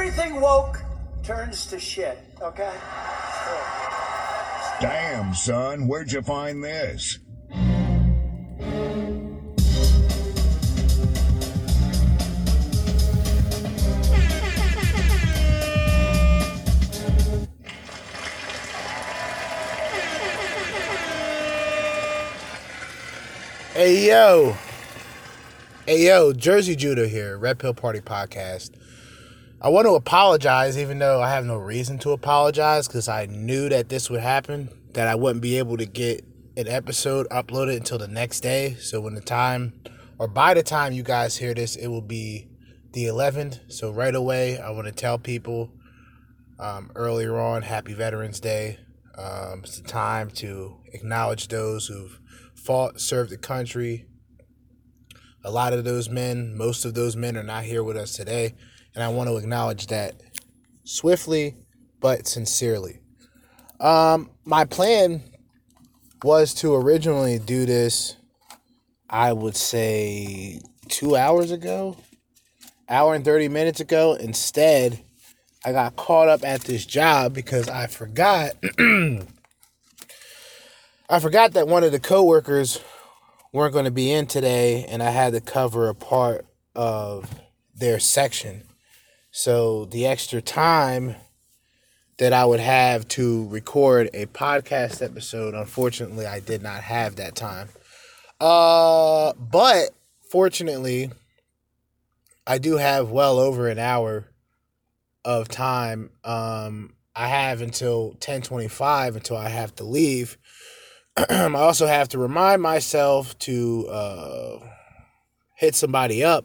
everything woke turns to shit, okay? Damn, son, where'd you find this? Hey yo, hey yo, Jerzee Judah here, Red Pill Party Podcast. I want to apologize, even though I have no reason to apologize, because I knew that this would happen, that I wouldn't be able to get an episode uploaded until the next day. So when the time, or by the time you guys hear this, it will be the 11th. So right away, I want to tell people um, earlier on, Happy Veterans Day. Um, it's a time to acknowledge those who've fought, served the country. A lot of those men, most of those men are not here with us today. And I want to acknowledge that swiftly but sincerely. Um, my plan was to originally do this, I would say two hours ago, hour and 30 minutes ago. Instead, I got caught up at this job because I forgot I forgot that one of the coworkers weren't going to be in today, and I had to cover a part of their section. So the extra time that I would have to record a podcast episode, unfortunately, I did not have that time. Uh, but fortunately, I do have well over an hour of time. Um, I have until 10:25 until I have to leave I also have to remind myself to uh, hit somebody up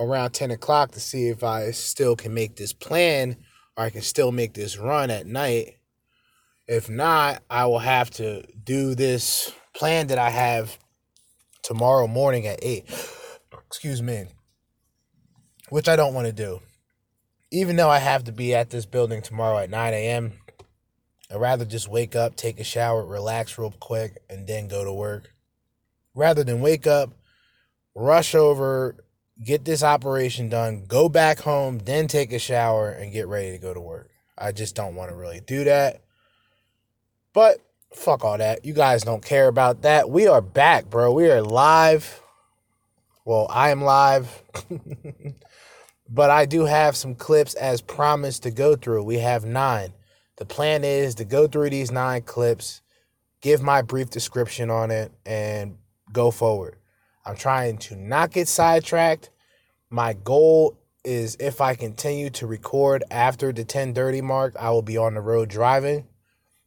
around 10 o'clock to see if I still can make this plan or I can still make this run at night. If not, I will have to do this plan that I have tomorrow morning at 8. Excuse me. Which I don't want to do. Even though I have to be at this building tomorrow at 9 a.m., I'd rather just wake up, take a shower, relax real quick, and then go to work. Rather than wake up, rush over, get this operation done, go back home, then take a shower, and get ready to go to work. I just don't want to really do that. But fuck all that. You guys don't care about that. We are back, bro. We are live. Well, I am live. but I do have some clips as promised to go through. We have nine. The plan is to go through these nine clips, give my brief description on it, and go forward. I'm trying to not get sidetracked. My goal is if I continue to record after the 10:30 mark, I will be on the road driving.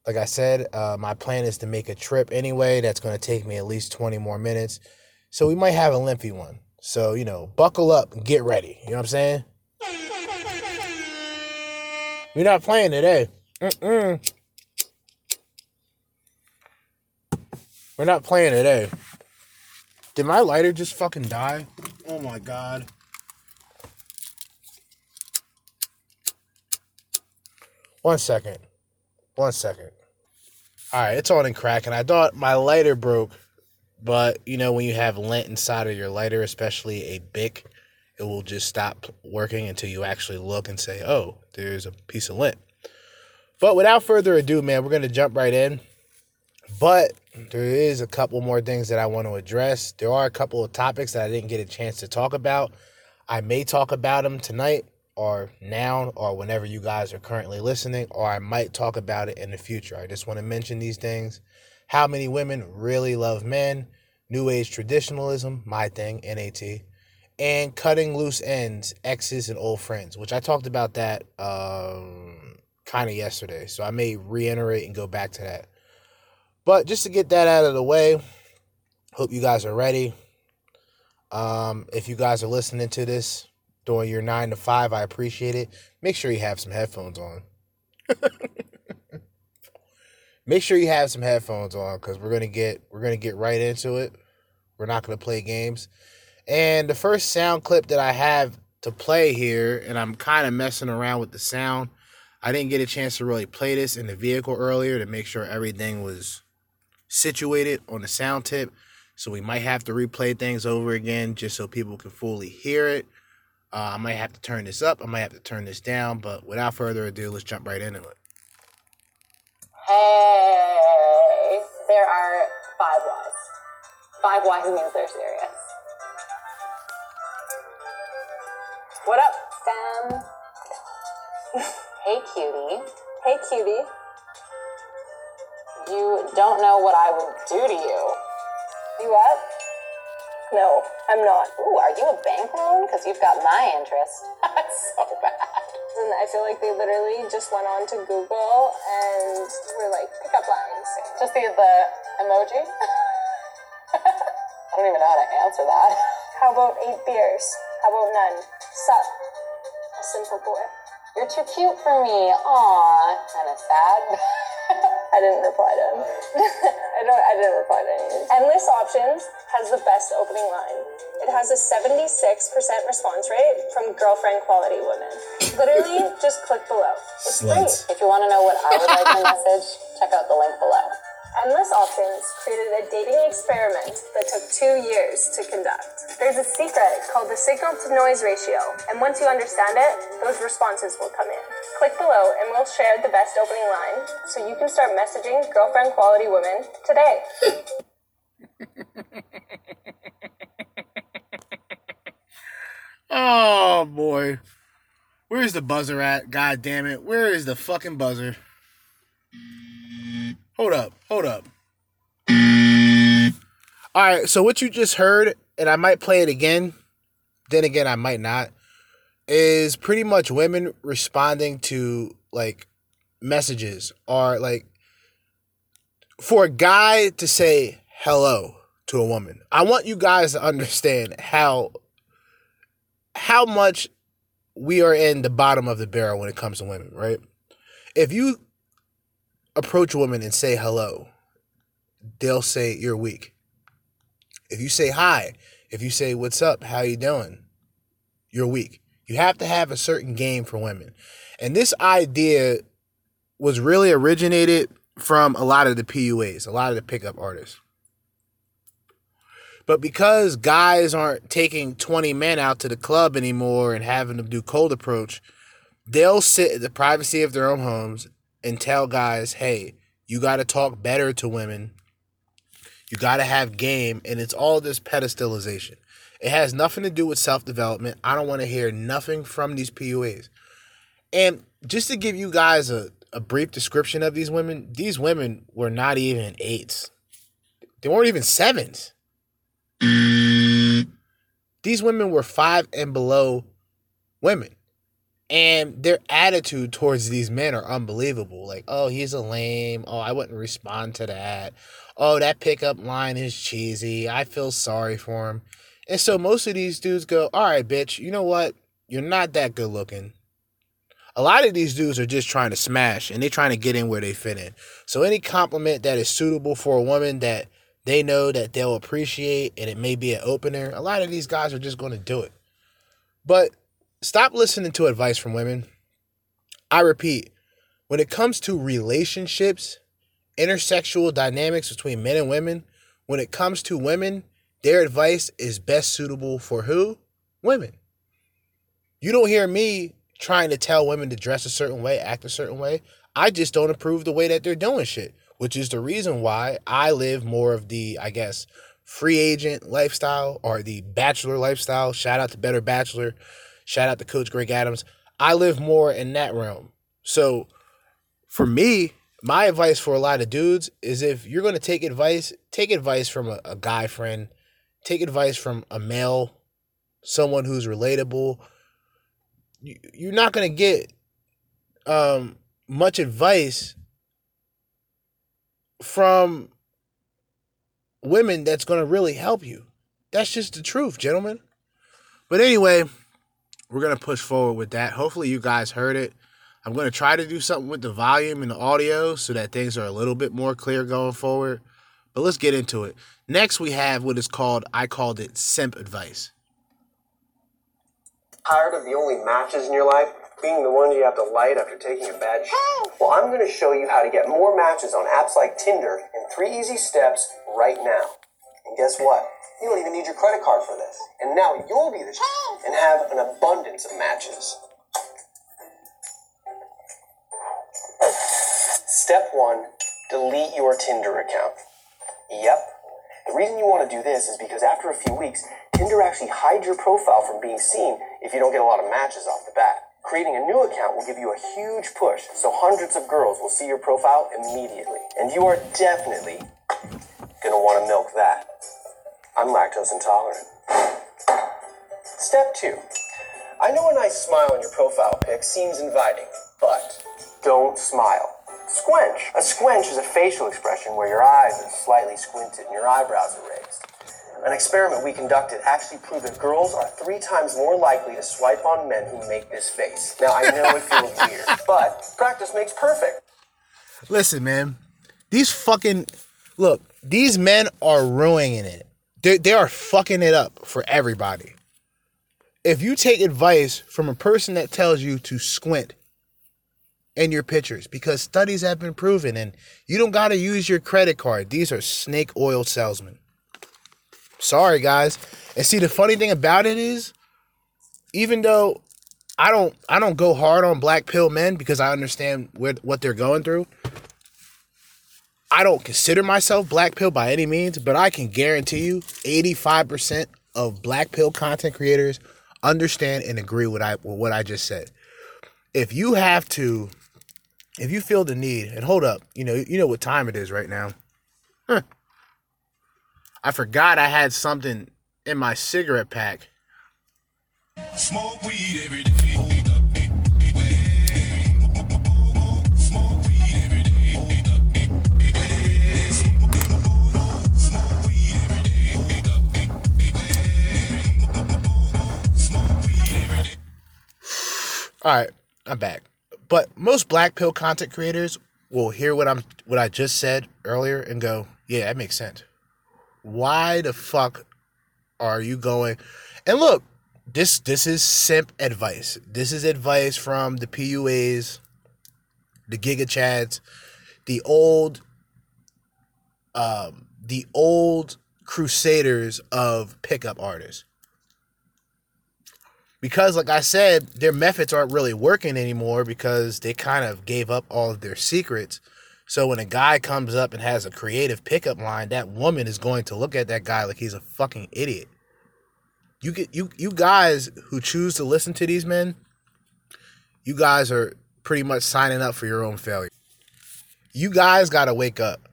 Like I said, uh, my plan is to make a trip anyway. That's going to take me at least 20 more minutes. So we might have a lengthy one. So, you know, buckle up and get ready. You know what I'm saying? We're not playing today. Mm-mm. We're not playing today. Did my lighter just fucking die? Oh my god. One second. One second. Alright, it's on and cracking. I thought my lighter broke, but you know, when you have lint inside of your lighter, especially a Bic, it will just stop working until you actually look and say, oh, there's a piece of lint. But without further ado, man, we're to jump right in. But there is a couple more things that I want to address. There are a couple of topics that I didn't get a chance to talk about. I may talk about them tonight or now or whenever you guys are currently listening, or I might talk about it in the future. I just want to mention these things. How many women really love men? New Age traditionalism, my thing, NAT, and cutting loose ends, exes and old friends, which I talked about that um, kind of yesterday. So I may reiterate and go back to that. But just to get that out of the way, hope you guys are ready. Um, if you guys are listening to this during your nine to five, I appreciate it. Make sure you have some headphones on. Make sure you have some headphones on because we're gonna get we're gonna get right into it. We're not gonna play games. And the first sound clip that I have to play here, and I'm kind of messing around with the sound I didn't get a chance to really play this in the vehicle earlier to make sure everything was situated on the sound tip. So we might have to replay things over again just so people can fully hear it. Uh, I might have to turn this up. I might have to turn this down. But without further ado, let's jump right into it. Hey, there are five Ys. Five Ys means they're serious. What up, fam? hey, cutie. Hey, cutie. You don't know what I would do to you. You what? No, I'm not. Ooh, are you a bank loan? Because you've got my interest. That's so bad. And I feel like they literally just went on to Google and were like pickup lines. Just the, the emoji? I don't even know how to answer that. How about eight beers? How about none? Sup? A simple boy. You're too cute for me. Aw, kind of sad. I didn't reply to him. I don't. I didn't reply to any. Endless Options has the best opening line. It has a 76% response rate from girlfriend quality women. Literally, just click below. It's great. If you want to know what I would like to message, check out the link below. Endless Options created a dating experiment that took two years to conduct. There's a secret called the signal to noise ratio, and once you understand it, those responses will come in. Click below and we'll share the best opening line so you can start messaging girlfriend quality women today. Oh boy. Where's the buzzer at? God damn it. Where is the fucking buzzer? Hold up. Hold up. All right, so what you just heard, and I might play it again, then again, I might not, is pretty much women responding to like messages or like for a guy to say hello to a woman. I want you guys to understand how how much we are in the bottom of the barrel when it comes to women, right? If you approach a woman and say hello, they'll say you're weak. If you say hi, if you say what's up, how you doing, you're weak. You have to have a certain game for women. And this idea was really originated from a lot of the PUAs, a lot of the pickup artists. But because guys aren't taking 20 men out to the club anymore and having them do cold approach, they'll sit in the privacy of their own homes and tell guys, hey, you got to talk better to women. You got to have game. And it's all this pedestalization. It has nothing to do with self development. I don't want to hear nothing from these PUAs. And just to give you guys a, a brief description of these women, these women were not even eights, they weren't even sevens. These women were five and below women. And their attitude towards these men are unbelievable. Like, oh, he's a lame. Oh, I wouldn't respond to that. Oh, that pickup line is cheesy. I feel sorry for him. And so most of these dudes go, all right, bitch, you know what? You're not that good looking. A lot of these dudes are just trying to smash and they're trying to get in where they fit in. So any compliment that is suitable for a woman that they know that they'll appreciate and it may be an opener, a lot of these guys are just going to do it. But stop listening to advice from women. I repeat, when it comes to relationships, intersexual dynamics between men and women, when it comes to women, their advice is best suitable for who? Women. You don't hear me trying to tell women to dress a certain way, act a certain way. I just don't approve the way that they're doing shit, which is the reason why I live more of the, I guess, free agent lifestyle or the bachelor lifestyle. Shout out to Better Bachelor. Shout out to Coach Greg Adams. I live more in that realm. So for me, my advice for a lot of dudes is if you're going to take advice, take advice from a, a guy friend, take advice from a male, someone who's relatable. You, you're not going to get um, much advice from women that's going to really help you. That's just the truth, gentlemen. But anyway, we're going to push forward with that. Hopefully, you guys heard it. I'm going to try to do something with the volume and the audio so that things are a little bit more clear going forward. But let's get into it. Next, we have what is called, I called it simp advice. Tired of the only matches in your life being the ones you have to light after taking a bad shit? Well, I'm going to show you how to get more matches on apps like Tinder in three easy steps right now. And guess what? You don't even need your credit card for this. And now you'll be the champ and have an abundance of matches. Step one, delete your Tinder account. Yep. The reason you want to do this is because after a few weeks, Tinder actually hides your profile from being seen if you don't get a lot of matches off the bat. Creating a new account will give you a huge push, so hundreds of girls will see your profile immediately. And you are definitely gonna want to milk that. I'm lactose intolerant. Step two. I know a nice smile on your profile pic seems inviting, but don't smile. Squinch. A squinch is a facial expression where your eyes are slightly squinted and your eyebrows are raised. An experiment we conducted actually proved that girls are three times more likely to swipe on men who make this face. Now, I know it feels weird, but practice makes perfect. Listen, man, these fucking look, these men are ruining it. They they are fucking it up for everybody. If you take advice from a person that tells you to squint in your pictures, because studies have been proven, and you don't got to use your credit card. These are snake oil salesmen. Sorry, guys. And see, the funny thing about it is, even though I don't, I don't go hard on black pill men because I understand where, what they're going through. I don't consider myself black pill by any means, but I can guarantee you 85% of black pill content creators understand and agree with I with what I just said. If you have to if you feel the need, and hold up, you know, you know what time it is right now. Huh. I forgot I had something in my cigarette pack. Smoke weed every day. All right, I'm back. But most black pill content creators will hear what I'm what I just said earlier and go, "Yeah, that makes sense." Why the fuck are you going? And look, this this is simp advice. This is advice from the PUAs, the Giga Chads, the old um the old crusaders of pickup artists because like i said their methods aren't really working anymore because they kind of gave up all of their secrets. So when a guy comes up and has a creative pickup line that woman is going to look at that guy like he's a fucking idiot. You get you you guys who choose to listen to these men you guys are pretty much signing up for your own failure. You guys got to wake up.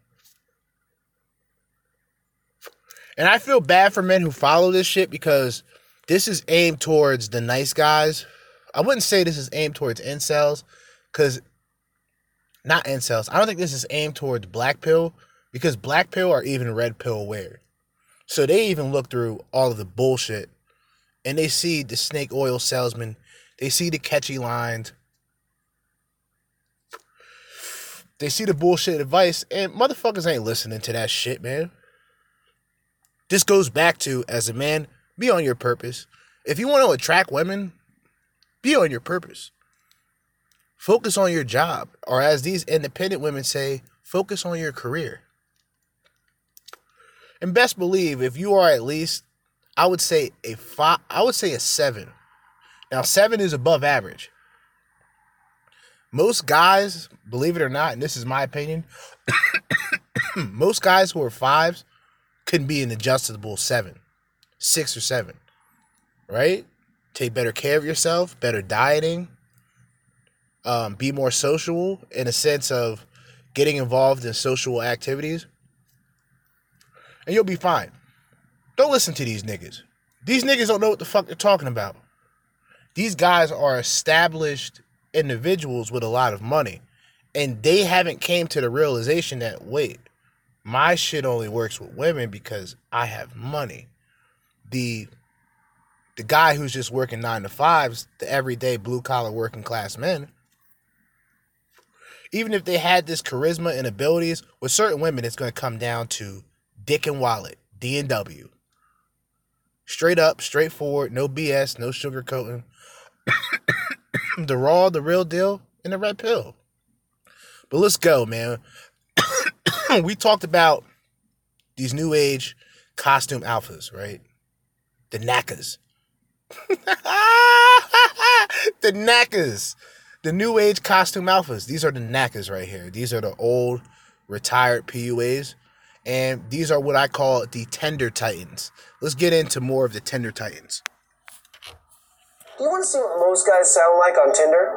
And i feel bad for men who follow this shit because this is aimed towards the nice guys. I wouldn't say this is aimed towards incels, because not incels. I don't think this is aimed towards black pill, because black pill are even red pill aware. So they even look through all of the bullshit and they see the snake oil salesman, they see the catchy lines, they see the bullshit advice, and motherfuckers ain't listening to that shit, man. This goes back to as a man, be on your purpose. If you want to attract women, be on your purpose. Focus on your job, or as these independent women say, focus on your career. And best believe if you are at least, I would say a five, I would say a seven. Now, seven is above average. Most guys, believe it or not, and this is my opinion, most guys who are fives can be an adjustable seven six or seven, right? Take better care of yourself, better dieting, um, be more social in a sense of getting involved in social activities, and you'll be fine. Don't listen to these niggas. These niggas don't know what the fuck they're talking about. These guys are established individuals with a lot of money, and they haven't came to the realization that wait, my shit only works with women because I have money the the guy who's just working nine to fives, the everyday blue collar working class men, even if they had this charisma and abilities, with certain women, it's going to come down to dick and wallet, D and W. Straight up, straightforward, no BS, no sugarcoating. the raw, the real deal, and the red pill. But let's go, man. we talked about these new age costume alphas, right? The knackers. the knackers, the new age costume alphas. These are the knackers right here. These are the old retired PUAs, and these are what I call the tender titans. Let's get into more of the tender titans. Do you want to see what most guys sound like on Tinder?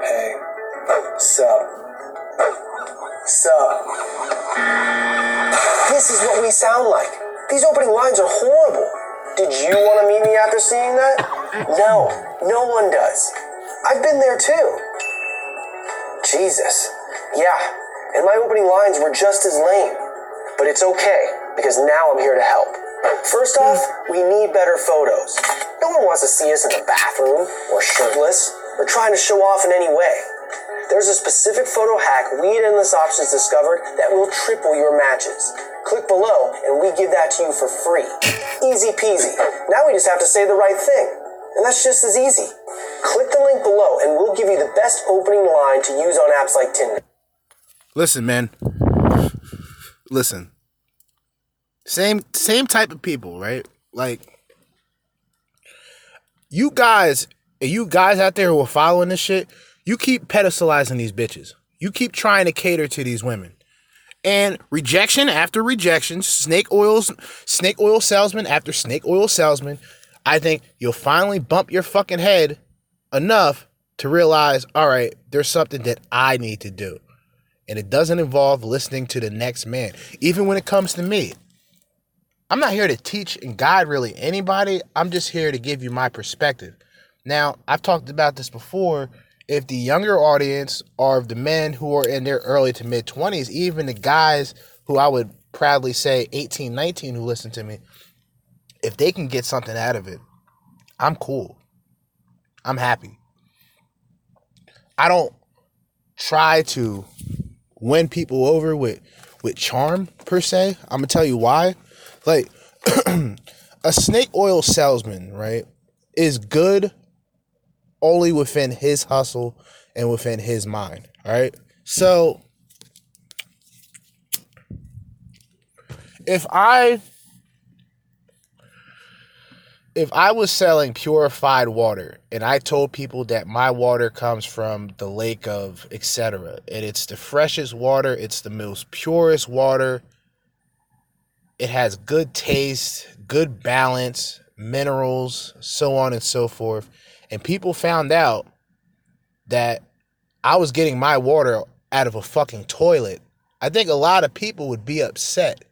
Hey, sup? Sup? This is what we sound like. These opening lines are horrible. Did you want to meet me after seeing that? No, no one does. I've been there too. Jesus. Yeah, and my opening lines were just as lame. But it's okay, because now I'm here to help. First off, we need better photos. No one wants to see us in the bathroom, or shirtless, or trying to show off in any way. There's a specific photo hack we at Endless Options discovered that will triple your matches. Click below and we give that to you for free. Easy peasy. Now we just have to say the right thing. And that's just as easy. Click the link below and we'll give you the best opening line to use on apps like Tinder. Listen, man. Listen. Same same type of people, right? Like you guys, you guys out there who are following this shit, you keep pedestalizing these bitches. You keep trying to cater to these women. And rejection after rejection, snake oils, snake oil salesman after snake oil salesman, I think you'll finally bump your fucking head enough to realize, all right, there's something that I need to do. And it doesn't involve listening to the next man. Even when it comes to me. I'm not here to teach and guide really anybody. I'm just here to give you my perspective. Now, I've talked about this before. If the younger audience are the men who are in their early to mid 20s, even the guys who I would proudly say 18, 19 who listen to me, if they can get something out of it, I'm cool. I'm happy. I don't try to win people over with with charm per se. I'm gonna tell you why. Like a snake oil salesman, right, is good only within his hustle and within his mind. All right. So if I if I was selling purified water and I told people that my water comes from the lake of etc. and it's the freshest water, it's the most purest water, it has good taste, good balance, minerals, so on and so forth. And people found out that I was getting my water out of a fucking toilet. I think a lot of people would be upset.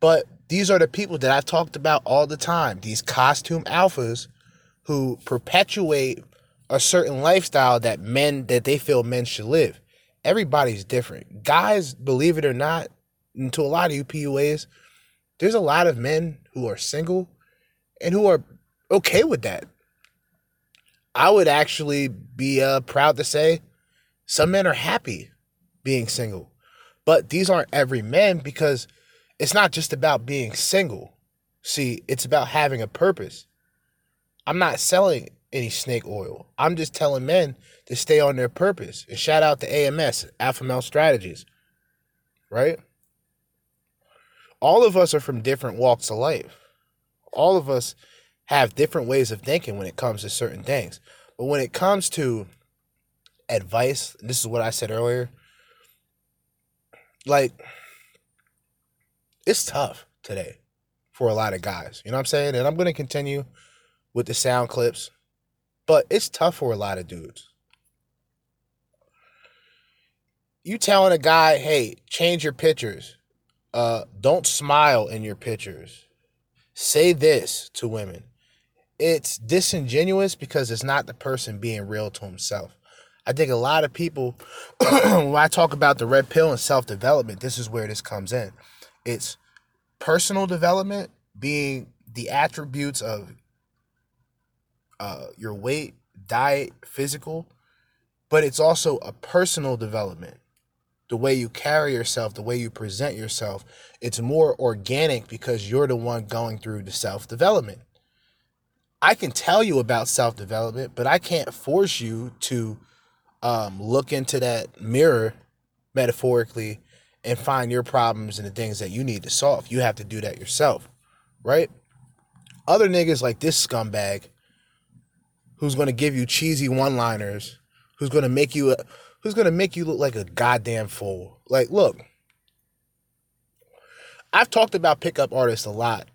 But these are the people that I've talked about all the time. These costume alphas who perpetuate a certain lifestyle that men that they feel men should live. Everybody's different. Guys, believe it or not, and to a lot of you PUAs, there's a lot of men who are single and who are okay with that. I would actually be uh, proud to say some men are happy being single, but these aren't every man because it's not just about being single. See, it's about having a purpose. I'm not selling any snake oil. I'm just telling men to stay on their purpose. And shout out to AMS, Alpha Male Strategies, right? All of us are from different walks of life. All of us have different ways of thinking when it comes to certain things. But when it comes to advice, this is what I said earlier, like, it's tough today for a lot of guys. You know what I'm saying? And I'm going to continue with the sound clips, but it's tough for a lot of dudes. You telling a guy, hey, change your pictures. Uh, don't smile in your pictures. Say this to women. It's disingenuous because it's not the person being real to himself. I think a lot of people, when I talk about the red pill and self development, this is where this comes in. It's personal development being the attributes of uh, your weight, diet, physical, but it's also a personal development. The way you carry yourself, the way you present yourself, it's more organic because you're the one going through the self development. I can tell you about self development, but I can't force you to um, look into that mirror metaphorically and find your problems and the things that you need to solve. You have to do that yourself, right? other niggas like this scumbag who's going to give you cheesy one-liners, who's going to make you a, who's going to make you look like a goddamn fool. Like, look, I've talked about pickup artists a lot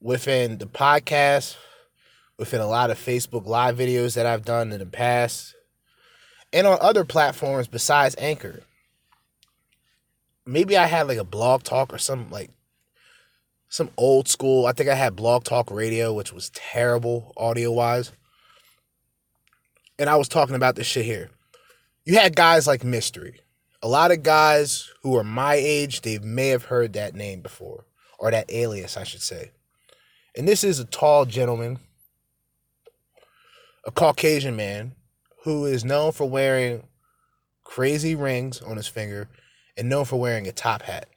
within the podcast, within a lot of Facebook live videos that I've done in the past, and on other platforms besides Anchor. Maybe I had like a blog talk or some like some old school. I think I had blog talk radio, which was terrible audio wise. And I was talking about this shit here. You had guys like Mystery. A lot of guys who are my age, they may have heard that name before, or that alias, I should say. And this is a tall gentleman, a Caucasian man, who is known for wearing crazy rings on his finger and known for wearing a top hat.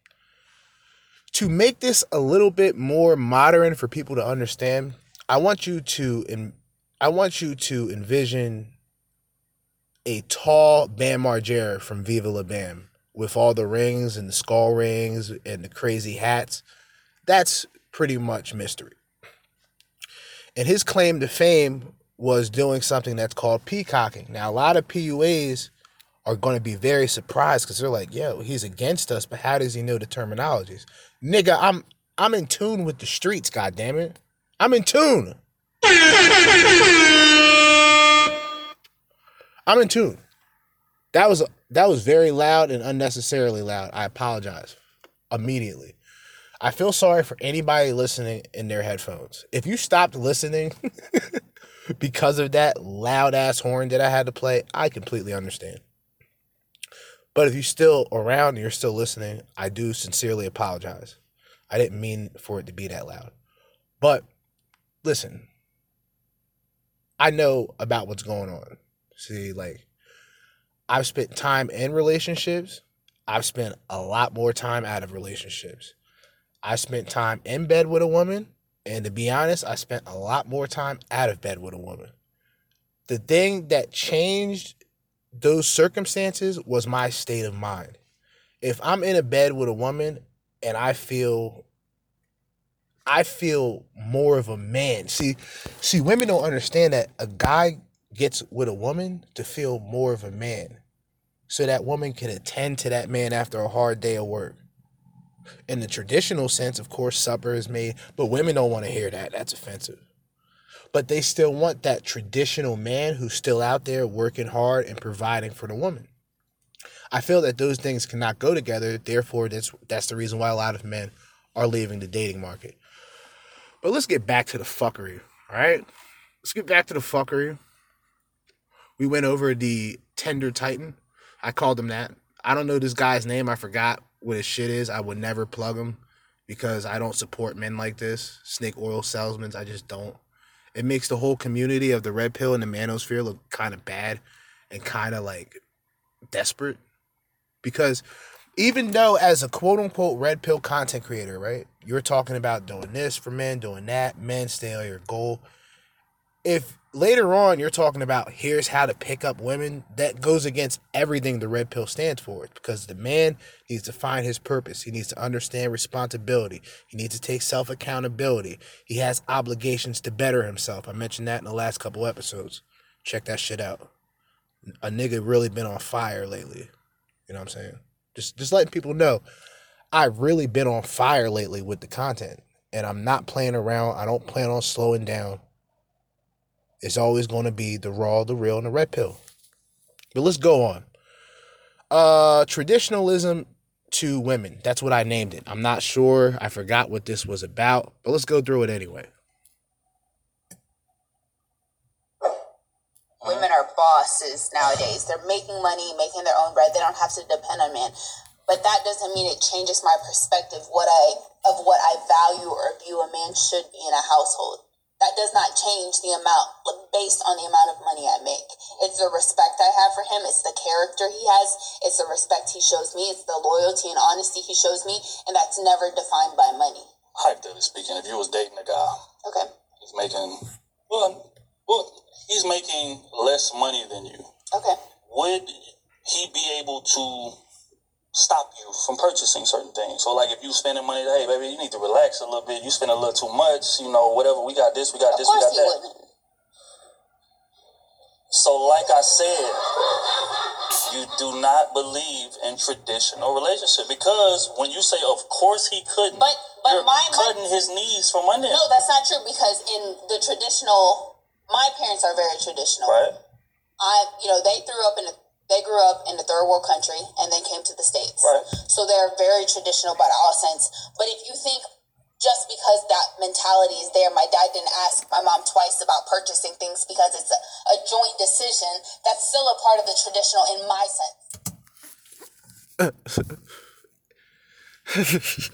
To make this a little bit more modern for people to understand, I want you to I want you to envision a tall Bam Margera from Viva La Bam with all the rings and the skull rings and the crazy hats. That's pretty much mystery. And his claim to fame was doing something that's called peacocking. Now, a lot of PUAs are going to be very surprised because they're like, "Yo, he's against us, but how does he know the terminologies?" Nigga, I'm I'm in tune with the streets. God damn it, I'm in tune. I'm in tune. That was that was very loud and unnecessarily loud. I apologize immediately. I feel sorry for anybody listening in their headphones. If you stopped listening because of that loud ass horn that I had to play, I completely understand. But if you're still around and you're still listening, I do sincerely apologize. I didn't mean for it to be that loud. But listen, I know about what's going on. See, like, I've spent time in relationships. I've spent a lot more time out of relationships. I spent time in bed with a woman, and to be honest, I spent a lot more time out of bed with a woman. The thing that changed those circumstances was my state of mind. If I'm in a bed with a woman and I feel I feel more of a man. See, see women don't understand that a guy gets with a woman to feel more of a man. So that woman can attend to that man after a hard day of work. In the traditional sense, of course, supper is made, but women don't want to hear that. That's offensive. But they still want that traditional man who's still out there working hard and providing for the woman. I feel that those things cannot go together. Therefore, that's that's the reason why a lot of men are leaving the dating market. But let's get back to the fuckery, all right? Let's get back to the fuckery. We went over the Tender Titan. I called him that. I don't know this guy's name. I forgot what his shit is. I would never plug him because I don't support men like this. Snake oil salesmen. I just don't. It makes the whole community of the red pill and the manosphere look kind of bad and kind of like desperate. Because even though as a quote unquote red pill content creator, right, you're talking about doing this for men, doing that, men stay on your goal. If later on you're talking about here's how to pick up women, that goes against everything the red pill stands for. Because the man needs to find his purpose. He needs to understand responsibility. He needs to take self accountability. He has obligations to better himself. I mentioned that in the last couple episodes. Check that shit out. A nigga really been on fire lately. You know what I'm saying? Just just letting people know I've really been on fire lately with the content. And I'm not playing around. I don't plan on slowing down. It's always going to be the raw, the real, and the red pill. But let's go on. Uh traditionalism to women. That's what I named it. I'm not sure. I forgot what this was about, but let's go through it anyway. Women are bosses nowadays. They're making money, making their own bread. They don't have to depend on men. But that doesn't mean it changes my perspective what I of what I value or view a man should be in a household. That does not change the amount based on the amount of money I make. It's the respect I have for him. It's the character he has. It's the respect he shows me. It's the loyalty and honesty he shows me. And that's never defined by money. hypothetically speaking, if you was dating a guy, Okay. he's making well, well, he's making less money than you. Okay. Would he be able to stop you from purchasing certain things. So like if you spending money, hey baby, you need to relax a little bit. You spend a little too much, you know, whatever. We got this, we got Of this, we got that. wouldn't. So, like I said, you do not believe in traditional relationship because when you say, "Of course he couldn't," But- but you're my- my- cutting his knees from under No, that's not true because in the traditional, my parents are very traditional. right? I, you know, they threw up in a, they grew up in a third world country and then came to the states. Right. So they're very traditional by all sense. But if you think just because that mentality is there, my dad didn't ask my mom twice about purchasing things because it's a, a joint decision. That's still a part of the traditional in my sense.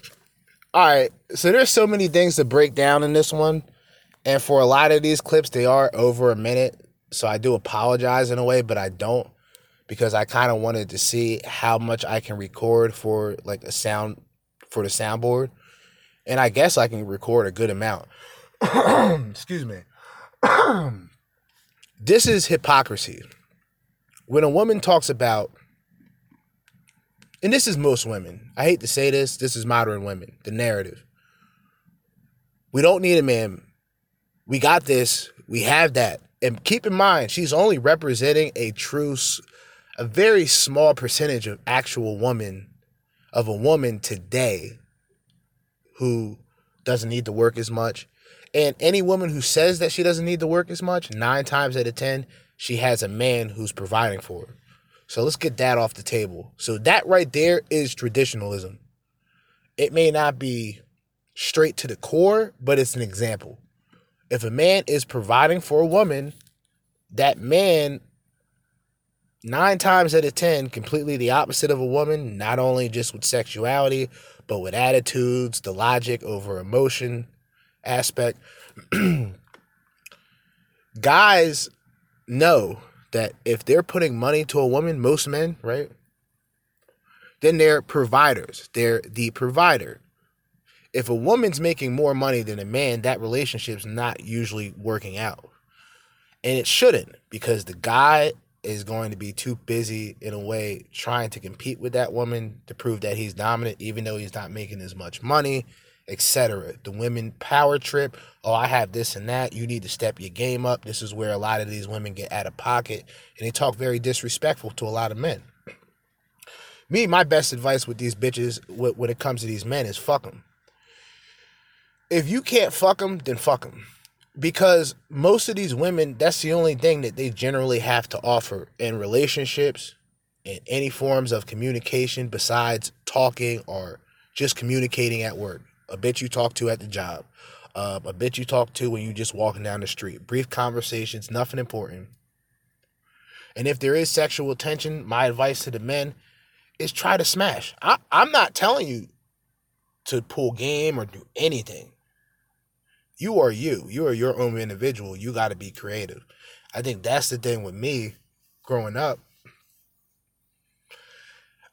All right, so there's so many things to break down in this one, and for a lot of these clips, they are over a minute. So I do apologize in a way, but I don't because I kind of wanted to see how much I can record for like a sound for the soundboard, and I guess I can record a good amount. Excuse me. this is hypocrisy. When a woman talks about and this is most women. I hate to say this. This is modern women. The narrative. We don't need a man. We got this. We have that. And keep in mind, she's only representing a true, a very small percentage of actual woman, of a woman today who doesn't need to work as much. And any woman who says that she doesn't need to work as much, nine times out of 10, she has a man who's providing for her. So let's get that off the table. So that right there is traditionalism. It may not be straight to the core, but it's an example. If a man is providing for a woman, that man, nine times out of 10, completely the opposite of a woman, not only just with sexuality, but with attitudes, the logic over emotion aspect. Guys know that if they're putting money to a woman, most men, right? Then they're providers. They're the provider. If a woman's making more money than a man, that relationship's not usually working out. And it shouldn't because the guy is going to be too busy in a way trying to compete with that woman to prove that he's dominant even though he's not making as much money, etc. The women power trip, oh I have this and that, you need to step your game up. This is where a lot of these women get out of pocket and they talk very disrespectful to a lot of men. Me, my best advice with these bitches when it comes to these men is fuck them. If you can't fuck them, then fuck them because most of these women that's the only thing that they generally have to offer in relationships in any forms of communication besides talking or just communicating at work. A bitch you talk to at the job uh, a bitch you talk to when you're just walking down the street brief conversations nothing important. And if there is sexual tension my advice to the men is try to smash. I, i'm not telling you to pull game or do anything you are you. You are your own individual. You got to be creative. I think that's the thing with me growing up.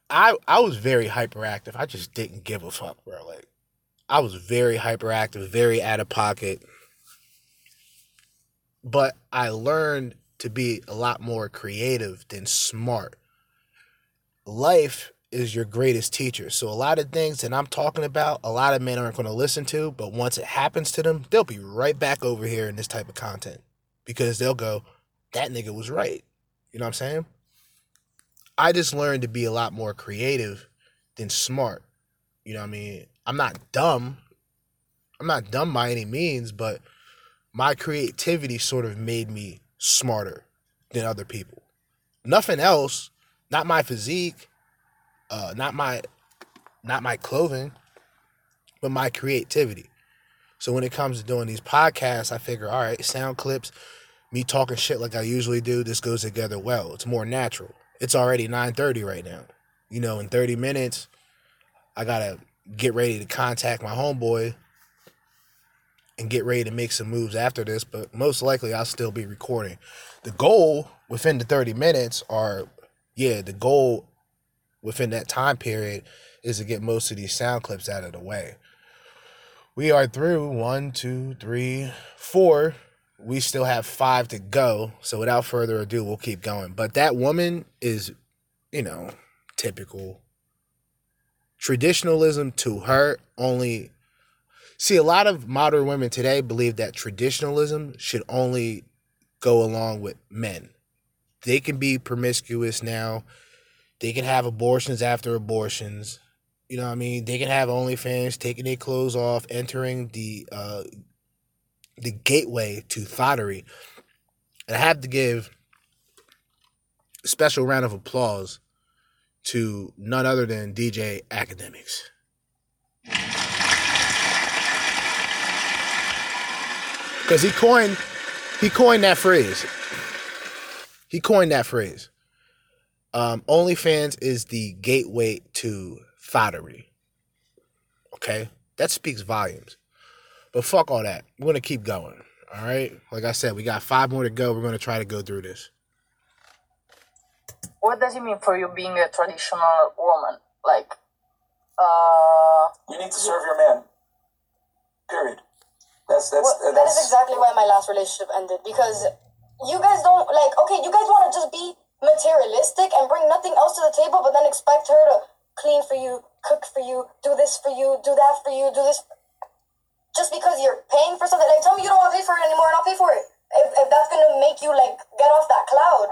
I I was very hyperactive. I just didn't give a fuck, bro. Like I was very hyperactive, very out of pocket. But I learned to be a lot more creative than smart. Life is your greatest teacher. So a lot of things that I'm talking about, a lot of men aren't going to listen to, but once it happens to them, they'll be right back over here in this type of content because they'll go, that nigga was right. You know what I'm saying? I just learned to be a lot more creative than smart. You know what I mean? I'm not dumb. I'm not dumb by any means, but my creativity sort of made me smarter than other people. Nothing else, not my physique, uh, not my not my clothing, but my creativity. So when it comes to doing these podcasts, I figure, all right, sound clips, me talking shit like I usually do, this goes together well. It's more natural. It's already 9:30 right now. You know, in 30 minutes, I gotta get ready to contact my homeboy and get ready to make some moves after this, but most likely I'll still be recording. The goal within the 30 minutes are yeah, the goal within that time period is to get most of these sound clips out of the way. We are through one, two, three, four. We still have five to go. So without further ado, we'll keep going. But that woman is, you know, typical traditionalism to her only see a lot of modern women today believe that traditionalism should only go along with men. They can be promiscuous now. They can have abortions after abortions. You know what I mean? They can have OnlyFans, taking their clothes off, entering the uh, the gateway to thottery. And I have to give a special round of applause to none other than DJ Akademiks. Because he coined he coined that phrase. He coined that phrase. Um, OnlyFans is the gateway to thottery. Okay? That speaks volumes. But fuck all that. We're gonna keep going. All right. Like I said, we got five more to go. We're gonna try to go through this. What does it mean for you being a traditional woman? Like, uh, You need to serve your man. Period. That's that's Well, that that's exactly why my last relationship ended because you guys don't like okay you guys want to just be materialistic and bring nothing else to the table but then expect her to clean for you cook for you do this for you do that for you do this just because you're paying for something like tell me you don't want to pay for it anymore and i'll pay for it if, if that's gonna make you like get off that cloud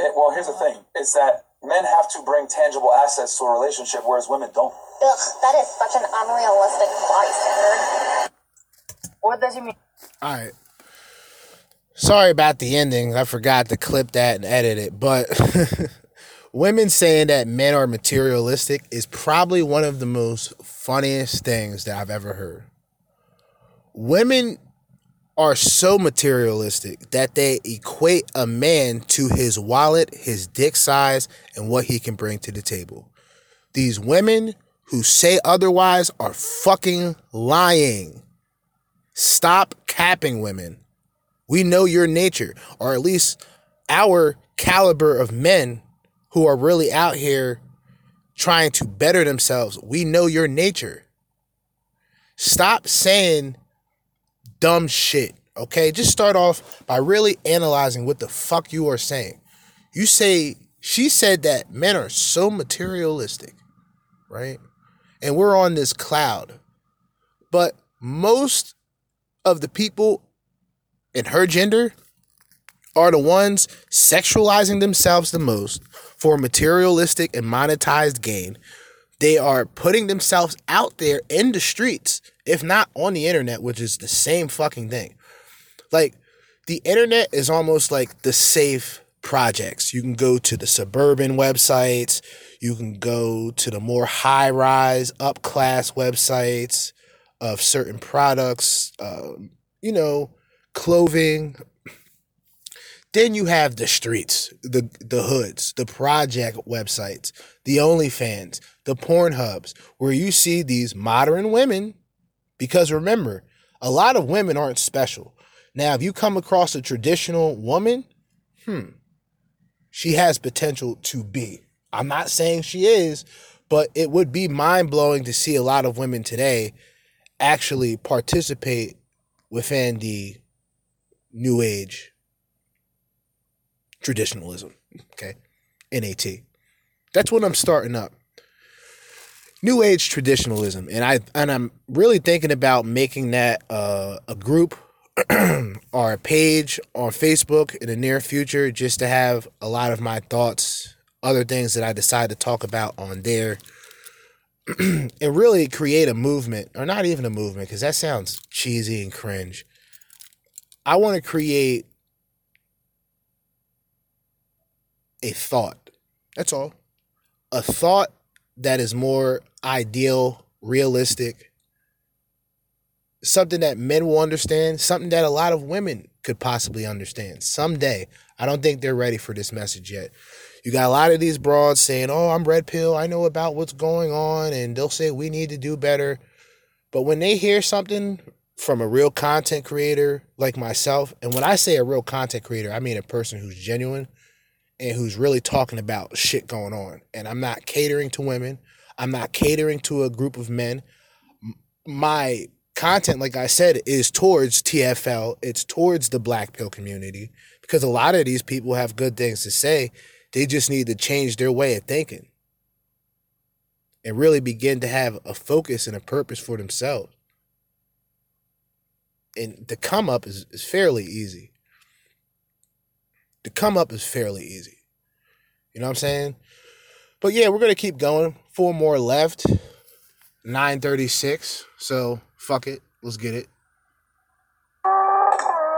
It, well, here's the thing: is that men have to bring tangible assets to a relationship, whereas women don't. Ugh, that is such an unrealistic bystander what does it mean? All right. Sorry about the ending. I forgot to clip that and edit it. But women saying that men are materialistic is probably one of the most funniest things that I've ever heard. Women are so materialistic that they equate a man to his wallet, his dick size, and what he can bring to the table. These women who say otherwise are fucking lying. Stop capping women. We know your nature, or at least our caliber of men who are really out here trying to better themselves. We know your nature. Stop saying dumb shit, okay? Just start off by really analyzing what the fuck you are saying. You say, she said that men are so materialistic, right? And we're on this cloud. But most of the people in her gender are the ones sexualizing themselves the most for materialistic and monetized gain. They are putting themselves out there in the streets, if not on the internet, which is the same fucking thing. Like, the internet is almost like the safe projects. You can go to the suburban websites, you can go to the more high rise, up class websites of certain products, um, you know, clothing. Then you have the streets, the the hoods, the project websites, the OnlyFans, the Pornhubs, where you see these modern women. Because remember, a lot of women aren't special. Now, if you come across a traditional woman, hmm, she has potential to be. I'm not saying she is, but it would be mind blowing to see a lot of women today actually participate within the new age traditionalism. Okay. NAT. That's what I'm starting up. New age traditionalism. And I and I'm really thinking about making that uh, a group or a page on Facebook in the near future just to have a lot of my thoughts, other things that I decide to talk about on there. and really create a movement, or not even a movement, because that sounds cheesy and cringe. I want to create a thought. That's all. A thought that is more ideal, realistic, something that men will understand, something that a lot of women could possibly understand someday. I don't think they're ready for this message yet. You got a lot of these broads saying, "Oh, I'm red pill. I know about what's going on," and they'll say we need to do better. But when they hear something from a real content creator like myself, and when I say a real content creator, I mean a person who's genuine and who's really talking about shit going on. And I'm not catering to women. I'm not catering to a group of men. My content, like I said, is towards TFL. It's towards the black pill community because a lot of these people have good things to say. They just need to change their way of thinking. and really begin to have a focus and a purpose for themselves. And the come up is, is fairly easy. The come up is fairly easy. You know what I'm saying? But yeah, we're gonna keep going. Four more left. 936. So fuck it. Let's get it.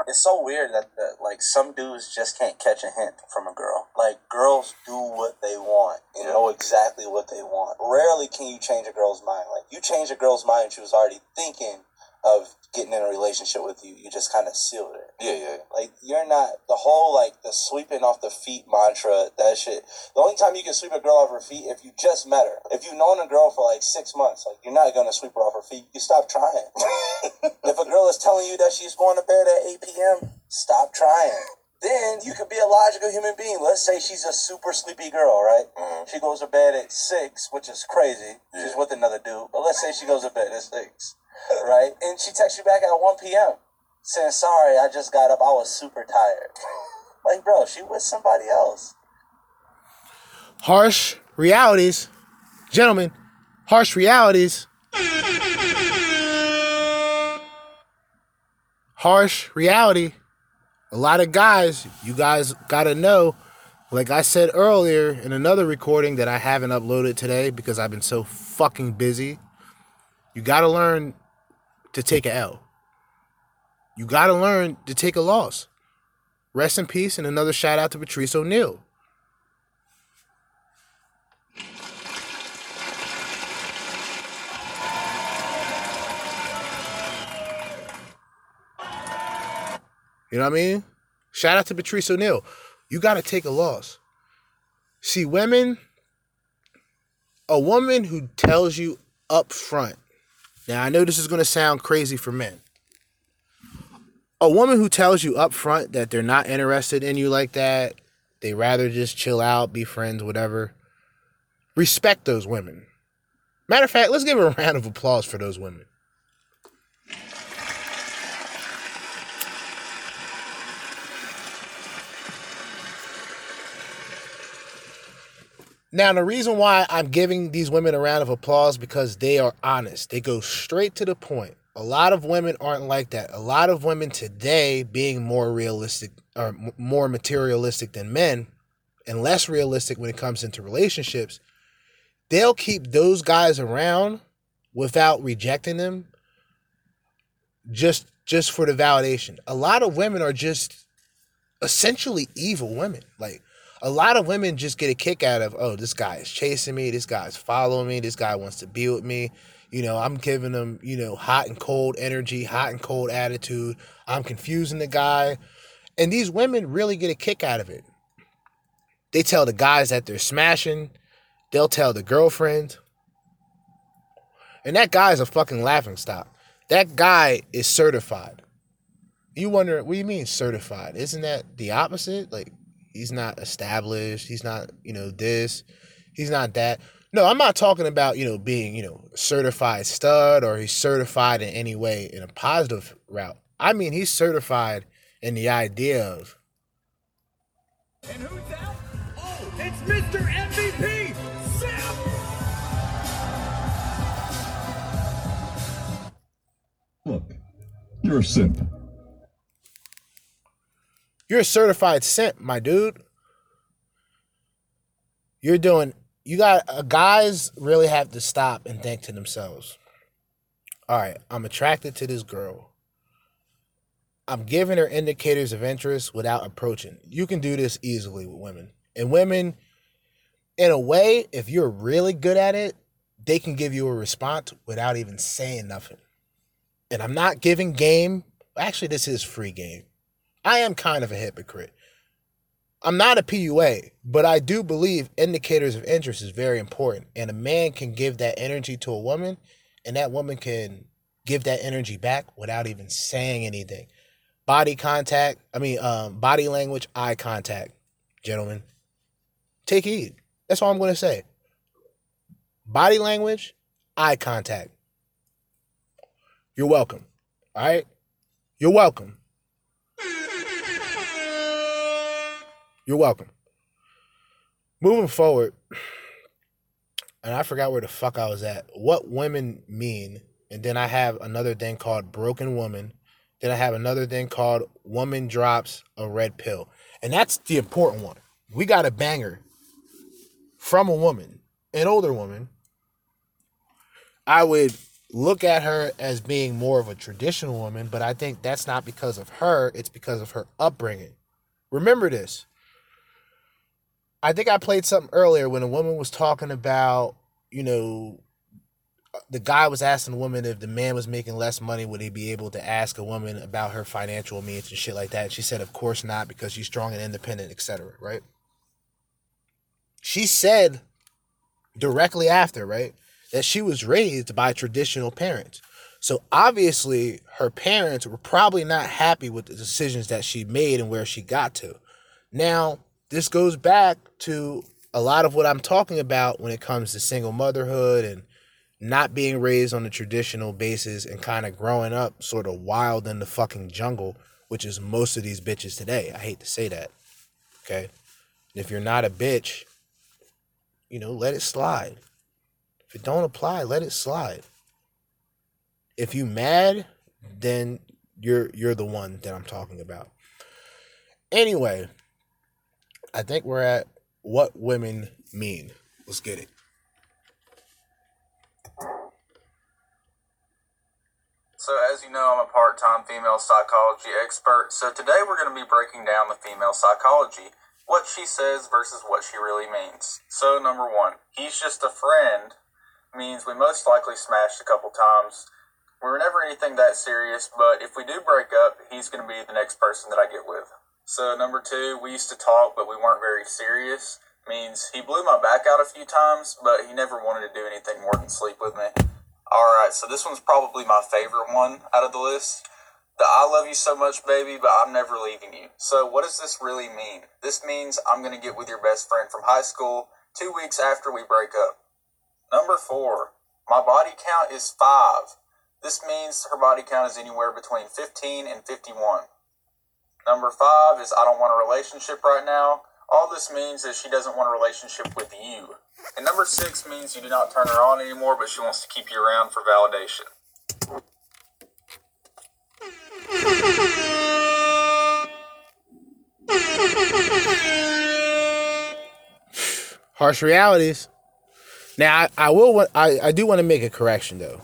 It's so weird that, that like some dudes just can't catch a hint from a girl. Like girls do what they want and know exactly what they want. Rarely can you change a girl's mind. Like you change a girl's mind, she was already thinking of getting in a relationship with you. You just kind of sealed it. Yeah, yeah. Like you're not the whole like the sweeping off the feet mantra. That shit. The only time you can sweep a girl off her feet if you just met her. If you've known a girl for like six months, like you're not gonna sweep her off her feet. You stop trying. if a girl is telling you that she's going to bed at eight p.m., stop trying. Then you could be a logical human being. Let's say she's a super sleepy girl, right? Mm-hmm. She goes to bed at six, which is crazy. She's with another dude. But let's say she goes to bed at six, right? And she texts you back at 1 p.m. saying, sorry, I just got up. I was super tired. Like, bro, she with somebody else. Harsh realities. Gentlemen, harsh realities. Harsh reality. A lot of guys, you guys gotta know, like I said earlier in another recording that I haven't uploaded today because I've been so fucking busy. You gotta learn to take a L. You gotta learn to take a loss. Rest in peace and another shout out to Patrice O'Neal. You know what I mean? Shout out to Patrice O'Neal. You got to take a loss. See, women, a woman who tells you up front, now I know this is going to sound crazy for men. A woman who tells you up front that they're not interested in you like that, they rather just chill out, be friends, whatever. Respect those women. Matter of fact, let's give a round of applause for those women. Now, the reason why I'm giving these women a round of applause because they are honest. They go straight to the point. A lot of women aren't like that. A lot of women today, being more realistic or more materialistic than men and less realistic when it comes into relationships, they'll keep those guys around without rejecting them just just for the validation. A lot of women are just essentially evil women. Like a lot of women just get a kick out of, oh, this guy is chasing me, this guy is following me, this guy wants to be with me. You know, I'm giving them, you know, hot and cold energy, hot and cold attitude. I'm confusing the guy. And these women really get a kick out of it. They tell the guys that they're smashing, they'll tell the girlfriend. And that guy is a fucking laughing stock. That guy is certified. You wonder, what do you mean certified? Isn't that the opposite? Like, he's not established. He's not, you know, this. He's not that. No, I'm not talking about, you know, being, you know, certified stud or he's certified in any way in a positive route. I mean, he's certified in the idea of And who's that? Oh, it's Mr. MVP, Sam! Look, you're a simp. You're a certified simp, my dude. You're doing you got uh, guys really have to stop and think to themselves. All right, I'm attracted to this girl. I'm giving her indicators of interest without approaching. You can do this easily with women. And women in a way, if you're really good at it, they can give you a response without even saying nothing. And I'm not giving game. Actually, this is free game. I am kind of a hypocrite. I'm not a PUA, but I do believe indicators of interest is very important. And a man can give that energy to a woman, and that woman can give that energy back without even saying anything. Body contact, I mean, um, body language, eye contact, gentlemen. Take heed. That's all I'm going to say. Body language, eye contact. You're welcome. All right? You're welcome. You're welcome. Moving forward, and I forgot where the fuck I was at. What women mean, and then I have another thing called broken woman. Then I have another thing called woman drops a red pill, and that's the important one. We got a banger from a woman, an older woman. I would look at her as being more of a traditional woman, but I think that's not because of her, it's because of her upbringing. Remember this. I think I played something earlier when a woman was talking about, you know, the guy was asking the woman if the man was making less money, would he be able to ask a woman about her financial means and shit like that? And she said, of course not, because she's strong and independent, etc. Right? She said directly after, right, that she was raised by traditional parents. So obviously, her parents were probably not happy with the decisions that she made and where she got to. Now, this goes back to a lot of what I'm talking about when it comes to single motherhood and not being raised on a traditional basis and kind of growing up sort of wild in the fucking jungle, which is most of these bitches today. I hate to say that. Okay. If you're not a bitch, you know, let it slide. If it don't apply, let it slide. If you mad, then you're you're the one that I'm talking about. Anyway, I think we're at what women mean. Let's get it. So, as you know, I'm a part time female psychology expert. So, today we're going to be breaking down the female psychology what she says versus what she really means. So, number one, he's just a friend means we most likely smashed a couple times. We were never anything that serious, but if we do break up, he's going to be the next person that I get with. So, number two, we used to talk, but we weren't very serious. Means he blew my back out a few times, but he never wanted to do anything more than sleep with me. Alright, so this one's probably my favorite one out of the list. The I love you so much, baby, but I'm never leaving you. So, what does this really mean? This means I'm going to get with your best friend from high school two weeks after we break up. Number four, my body count is five. This means her body count is anywhere between 15 and 51. Number five is I don't want a relationship right now. All this means is she doesn't want a relationship with you. And number six means you do not turn her on anymore, but she wants to keep you around for validation. Harsh realities. Now, I, I will. wa- I, I do want to make a correction though.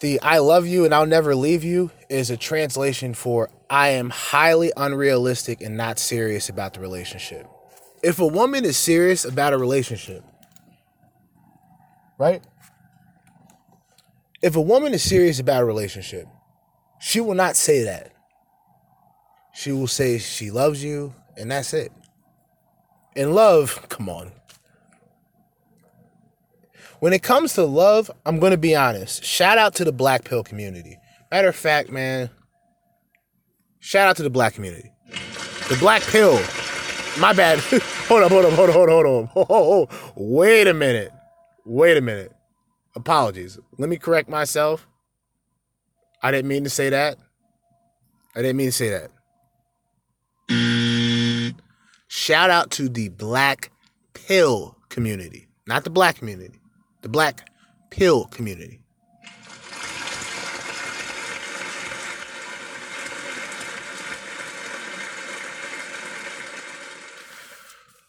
The "I love you and I'll never leave you" is a translation for "I am highly unrealistic and not serious about the relationship." If a woman is serious about a relationship, right? If a woman is serious about a relationship, she will not say that. She will say she loves you, and that's it. And love, come on. When it comes to love, I'm going to be honest. Shout out to the black pill community. Matter of fact, man, shout out to the black community. The black pill. My bad. hold up, hold up, hold up, hold up, hold on. Oh, oh, oh. Wait a minute. Wait a minute. Apologies. Let me correct myself. I didn't mean to say that. I didn't mean to say that. Shout out to the black pill community, not the black community, the black pill community.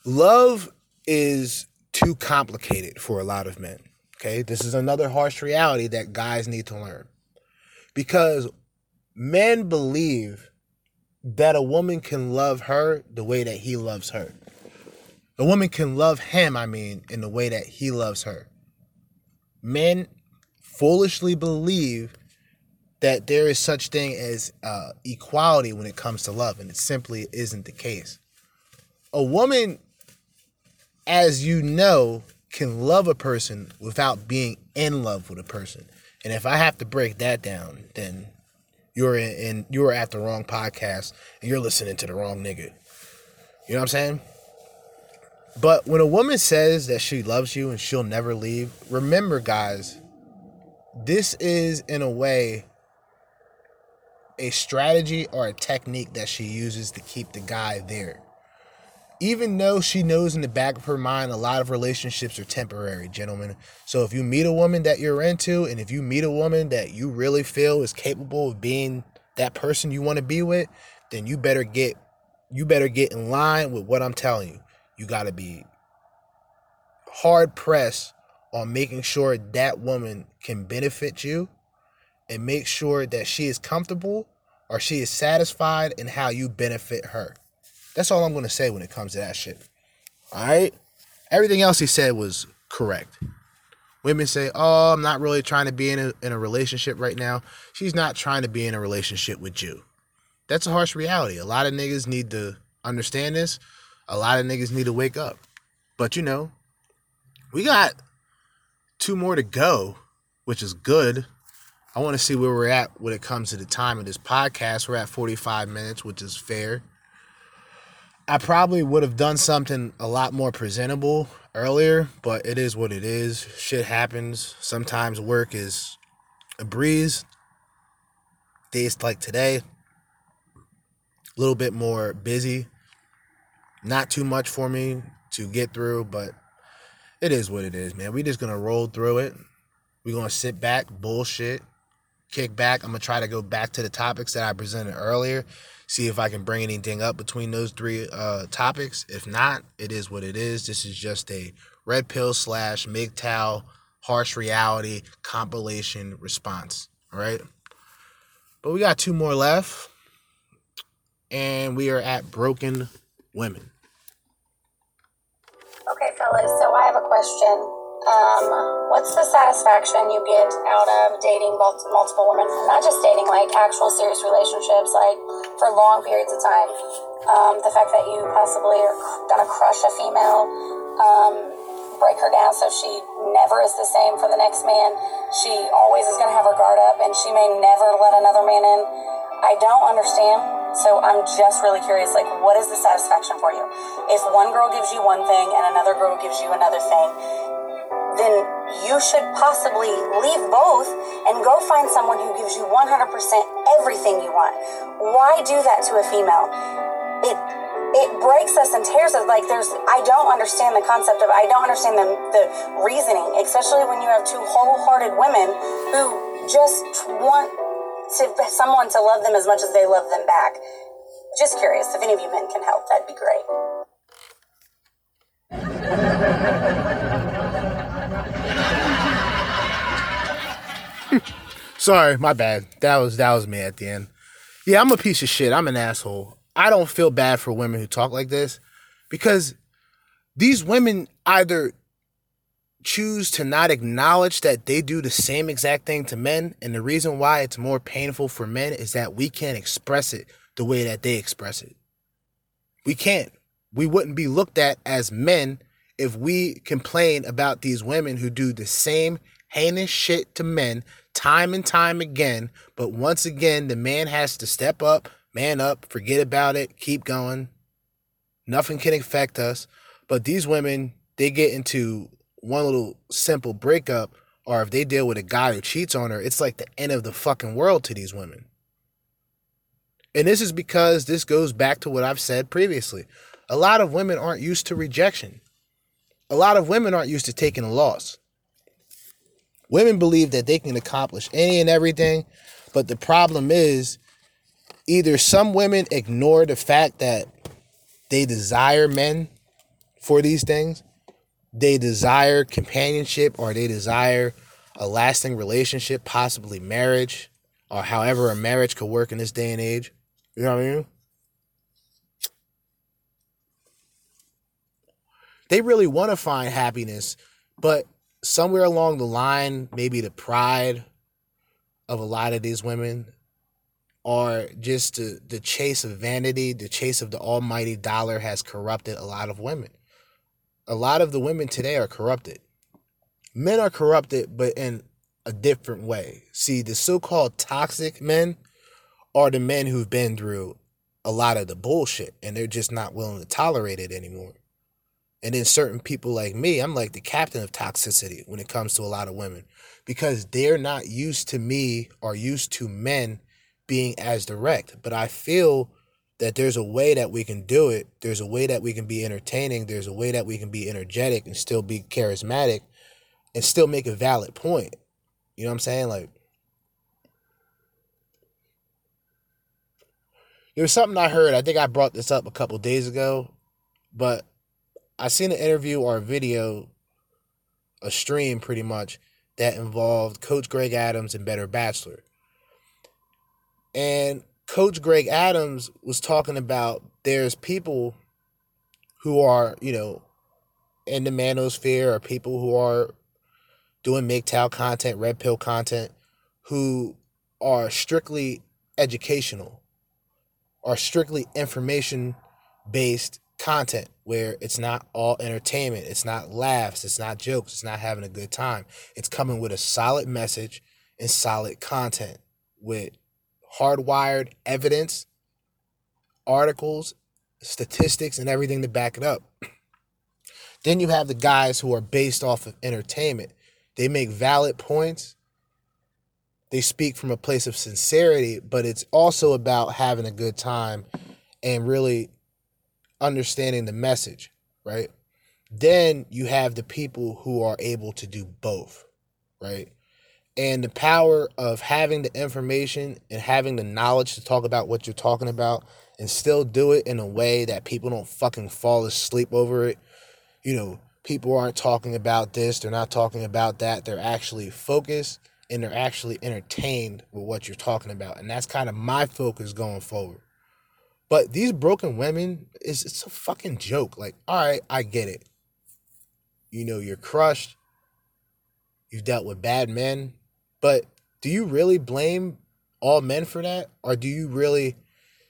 Love is too complicated for a lot of men. Okay, this is another harsh reality that guys need to learn because men believe that a woman can love her the way that he loves her. A woman can love him, I mean, in the way that he loves her. Men foolishly believe that there is such thing as uh, equality when it comes to love, and it simply isn't the case. A woman, as you know, can love a person without being in love with a person. And if I have to break that down, then you're in, in you're at the wrong podcast and you're listening to the wrong nigga. You know what I'm saying? But when a woman says that she loves you and she'll never leave, remember guys, this is in a way a strategy or a technique that she uses to keep the guy there. Even though she knows in the back of her mind a lot of relationships are temporary, gentlemen. So if you meet a woman that you're into, and if you meet a woman that you really feel is capable of being that person you want to be with, then you better get you better get in line with what I'm telling you. You got to be hard pressed on making sure that woman can benefit you and make sure that she is comfortable or she is satisfied in how you benefit her. That's all I'm to say when it comes to that shit. All right? Everything else he said was correct. Women say, "Oh, I'm not really trying to be in a in a relationship right now." She's not trying to be in a relationship with you. That's a harsh reality. A lot of niggas need to understand this. A lot of niggas need to wake up. But you know, we got two more to go, which is good. I want to see where we're at when it comes to the time of this podcast. We're at 45 minutes, which is fair. I probably would have done something a lot more presentable earlier, but it is what it is. Shit happens. Sometimes work is a breeze. Days like today, a little bit more busy. Not too much for me to get through, but it is what it is, man. We just gonna roll through it. We're gonna sit back, bullshit, kick back. I'm gonna try to go back to the topics that I presented earlier. See if I can bring anything up between those three uh, topics. If not, it is what it is. This is just a red pill slash MGTOW harsh reality compilation response. All right. But we got two more left. And we are at broken women. Okay, fellas, so I have a question. Um, what's the satisfaction you get out of dating mul- multiple women? Not just dating, like actual serious relationships, like for long periods of time. Um, the fact that you possibly are gonna crush a female, um, break her down so she never is the same for the next man. She always is gonna have her guard up, and she may never let another man in. I don't understand. So I'm just really curious, like, what is the satisfaction for you? If one girl gives you one thing and another girl gives you another thing, then you should possibly leave both and go find someone who gives you 100% everything you want. Why do that to a female? It it breaks us and tears us. Like there's, I don't understand the concept of, I don't understand the the reasoning, especially when you have two wholehearted women who just want to someone to love them as much as they love them back. Just curious if any of you men can help. That'd be great. Sorry, my bad. That was that was me at the end. Yeah, I'm a piece of shit. I'm an asshole. I don't feel bad for women who talk like this because these women either choose to not acknowledge that they do the same exact thing to men and the reason why it's more painful for men is that we can't express it the way that they express it. We can't. We wouldn't be looked at as men if we complain about these women who do the same heinous shit to men time and time again. But once again, the man has to step up, man up, forget about it, keep going. Nothing can affect us. But these women, they get into one little simple breakup, or if they deal with a guy who cheats on her, it's like the end of the fucking world to these women. And this is because this goes back to what I've said previously. A lot of women aren't used to rejection. A lot of women aren't used to taking a loss. Women believe that they can accomplish any and everything, but the problem is either some women ignore the fact that they desire men for these things, they desire companionship, or they desire a lasting relationship, possibly marriage, or however a marriage could work in this day and age. You know what I mean? They really want to find happiness, but somewhere along the line, maybe the pride of a lot of these women, or just the, the chase of vanity, the chase of the almighty dollar has corrupted a lot of women. A lot of the women today are corrupted. Men are corrupted, but in a different way. See, the so called toxic men are the men who've been through a lot of the bullshit and they're just not willing to tolerate it anymore. And then certain people like me, I'm like the captain of toxicity when it comes to a lot of women because they're not used to me or used to men being as direct. But I feel that there's a way that we can do it. There's a way that we can be entertaining. There's a way that we can be energetic and still be charismatic and still make a valid point. You know what I'm saying? Like, there was something I heard. I think I brought this up a couple days ago, but I seen an interview or a video, a stream pretty much, that involved Coach Greg Adams and Better Bachelor. And Coach Greg Adams was talking about there's people who are, you know, in the manosphere or people who are doing MGTOW content, red pill content, who are strictly educational, are strictly information based content where it's not all entertainment, it's not laughs, it's not jokes, it's not having a good time. It's coming with a solid message and solid content with hardwired evidence, articles, statistics, and everything to back it up. Then you have the guys who are based off of entertainment. They make valid points. They speak from a place of sincerity, but it's also about having a good time and really understanding the message, right? Then you have the people who are able to do both, right? And the power of having the information and having the knowledge to talk about what you're talking about and still do it in a way that people don't fucking fall asleep over it. You know, people aren't talking about this, they're not talking about that. They're actually focused and they're actually entertained with what you're talking about. And that's kind of my focus going forward. But these broken women is it's a fucking joke. Like, all right, I get it. You know, you're crushed. You've dealt with bad men, but do you really blame all men for that, or do you really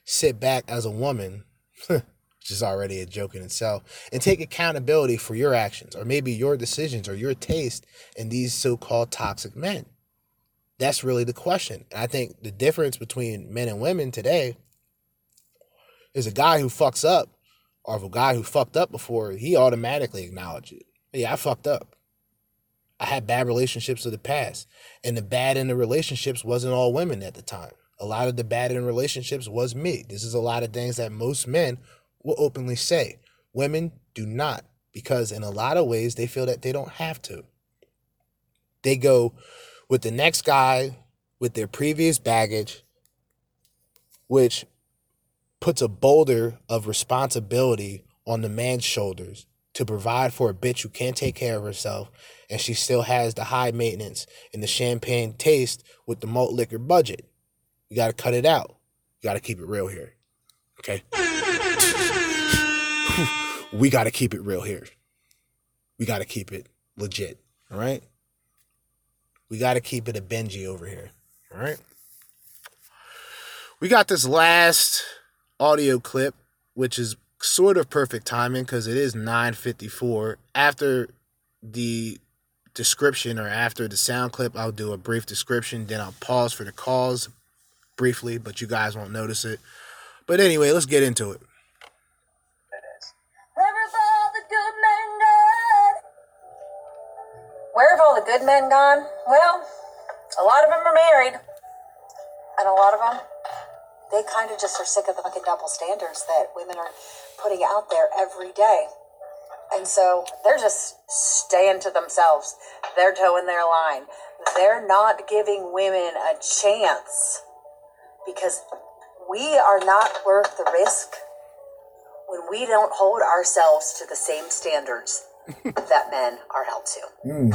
sit back as a woman, which is already a joke in itself, and take accountability for your actions, or maybe your decisions, or your taste in these so-called toxic men? That's really the question. And I think the difference between men and women today is a guy who fucks up, or a guy who fucked up before, he automatically acknowledges it. Yeah, I fucked up. I had bad relationships of the past. And the bad in the relationships wasn't all women at the time. A lot of the bad in relationships was me. This is a lot of things that most men will openly say. Women do not, because in a lot of ways, they feel that they don't have to. They go with the next guy with their previous baggage, which puts a boulder of responsibility on the man's shoulders to provide for a bitch who can't take care of herself and she still has the high maintenance and the champagne taste with the malt liquor budget. You got to cut it out. You got to keep it real here. Okay? we got to keep it real here. We got to keep it legit. All right? We got to keep it a Benji over here. All right? We got this last audio clip, which is sort of perfect timing because it is 954. After the description or after the sound clip, I'll do a brief description, then I'll pause for the calls briefly, but you guys won't notice it. But anyway, let's get into it. Where have all the good men gone? Well, a lot of them are married. And a lot of them, they kind of just are sick of the fucking double standards that women are putting out there every day. And so they're just staying to themselves. They're toeing their line. They're not giving women a chance because we are not worth the risk when we don't hold ourselves to the same standards that men are held to. Hmm.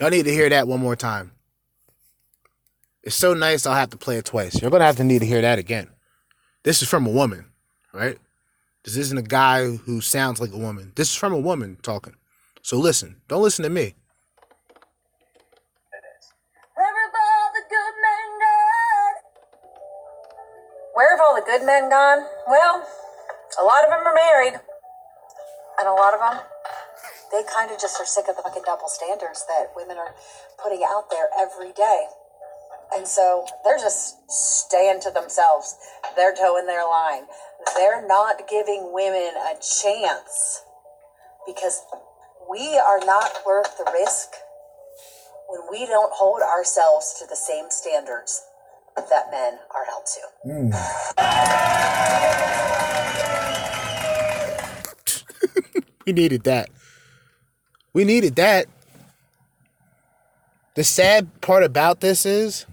Y'all need to hear that one more time. It's so nice I'll have to play it twice. You're gonna have to need to hear that again. This is from a woman, right? This isn't a guy who sounds like a woman. This is from a woman talking. So listen. Don't listen to me. Where have all the good men gone? Well, a lot of them are married. And a lot of them, they kind of just are sick of the fucking double standards that women are putting out there every day. And so they're just staying to themselves. They're toeing their line. They're not giving women a chance because we are not worth the risk when we don't hold ourselves to the same standards that men are held to. Hmm. we needed that. We needed that. The sad part about this is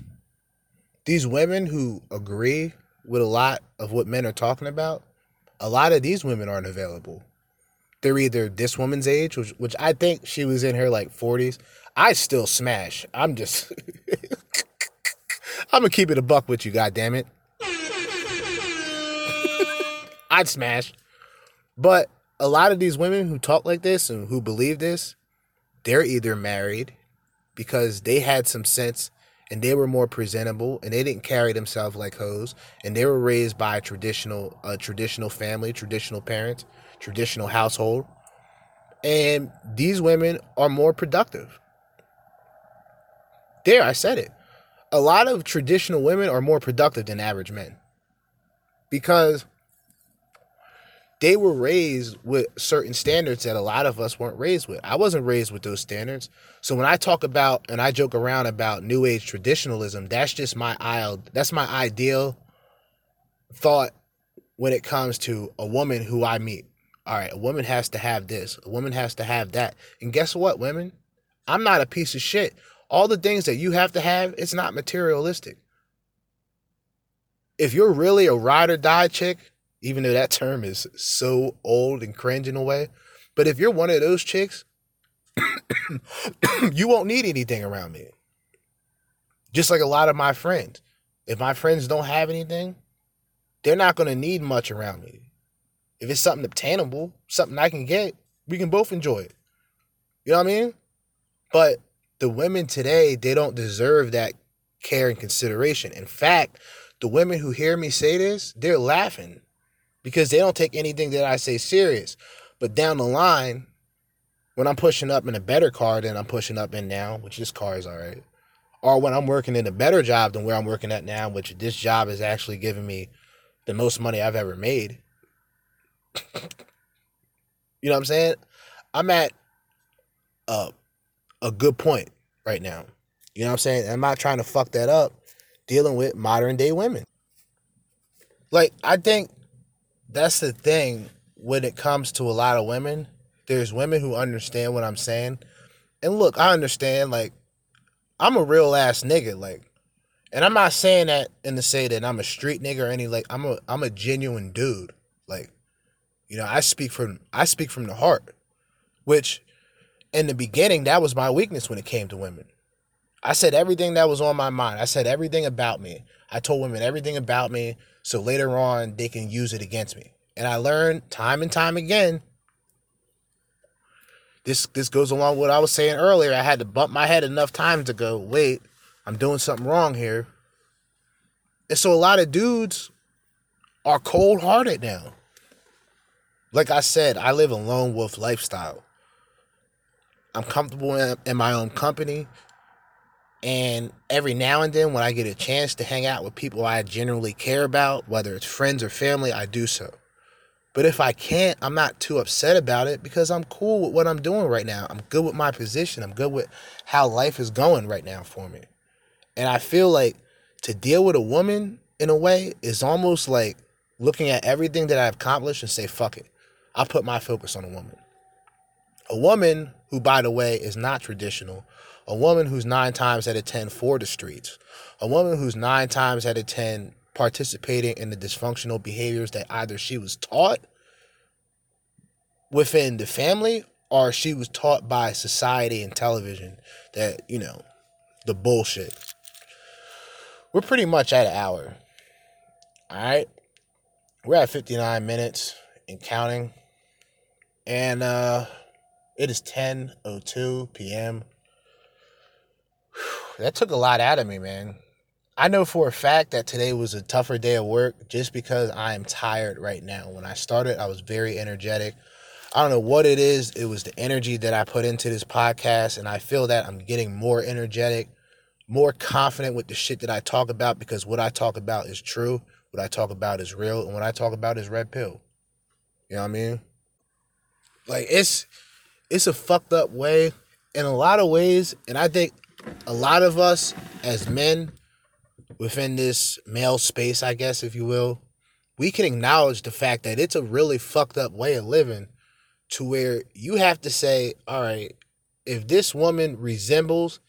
these women who agree with a lot of what men are talking about, a lot of these women aren't available. They're either this woman's age, which, which I think she was in her like 40s. I still smash. I'm just, I'm gonna keep it a buck with you, goddamn it. I'd smash. But a lot of these women who talk like this and who believe this, they're either married because they had some sense and they were more presentable and they didn't carry themselves like hoes and they were raised by a traditional a traditional family, traditional parents, traditional household. And these women are more productive. There, I said it. A lot of traditional women are more productive than average men. Because they were raised with certain standards that a lot of us weren't raised with. I wasn't raised with those standards. So when I talk about and I joke around about new age traditionalism, that's just my ideal that's my ideal thought when it comes to a woman who I meet. All right, a woman has to have this, a woman has to have that. And guess what, women? I'm not a piece of shit. All the things that you have to have, it's not materialistic. If you're really a ride or die chick, even though that term is so old and cringe in a way. But if you're one of those chicks, you won't need anything around me. Just like a lot of my friends. If my friends don't have anything, they're not going to need much around me. If it's something obtainable, something I can get, we can both enjoy it. You know what I mean? But the women today, they don't deserve that care and consideration. In fact, the women who hear me say this, they're laughing because they don't take anything that I say serious. But down the line, when I'm pushing up in a better car than I'm pushing up in now, which this car is all right, or when I'm working in a better job than where I'm working at now, which this job is actually giving me the most money I've ever made. you know what I'm saying? I'm at a, a good point right now. You know what I'm saying? I'm not trying to fuck that up dealing with modern day women. Like, I think that's the thing when it comes to a lot of women. There's women who understand what I'm saying. And look, I understand, like, I'm a real ass nigga, like, and I'm not saying that in to say that I'm a street nigga or any like I'm a I'm a genuine dude. Like, you know, I speak from I speak from the heart. Which in the beginning, that was my weakness when it came to women. I said everything that was on my mind. I said everything about me. I told women everything about me so later on they can use it against me. And I learned time and time again. This this goes along with what I was saying earlier. I had to bump my head enough times to go, wait, I'm doing something wrong here. And so a lot of dudes are cold hearted now. Like I said, I live a lone wolf lifestyle. I'm comfortable in, in my own company. And every now and then, when I get a chance to hang out with people I generally care about, whether it's friends or family, I do so. But if I can't, I'm not too upset about it because I'm cool with what I'm doing right now. I'm good with my position. I'm good with how life is going right now for me. And I feel like to deal with a woman in a way is almost like looking at everything that I've accomplished and say, fuck it. I'll put my focus on a woman. A woman who, by the way, is not traditional. A woman who's nine times out of 10 for the streets. A woman who's nine times out of 10 participating in the dysfunctional behaviors that either she was taught within the family or she was taught by society and television that, you know, the bullshit. We're pretty much at an hour. All right. We're at 59 minutes and counting. And uh it is 10:02 p.m. That took a lot out of me, man. I know for a fact that today was a tougher day of work just because I am tired right now. When I started, I was very energetic. I don't know what it is. It was the energy that I put into this podcast, and I feel that I'm getting more energetic, more confident with the shit that I talk about because what I talk about is true, what I talk about is real, and what I talk about is red pill. You know what I mean? Like it's it's a fucked up way in a lot of ways, and I think a lot of us as men within this male space, I guess, if you will, we can acknowledge the fact that it's a really fucked up way of living to where you have to say, all right, if this woman resembles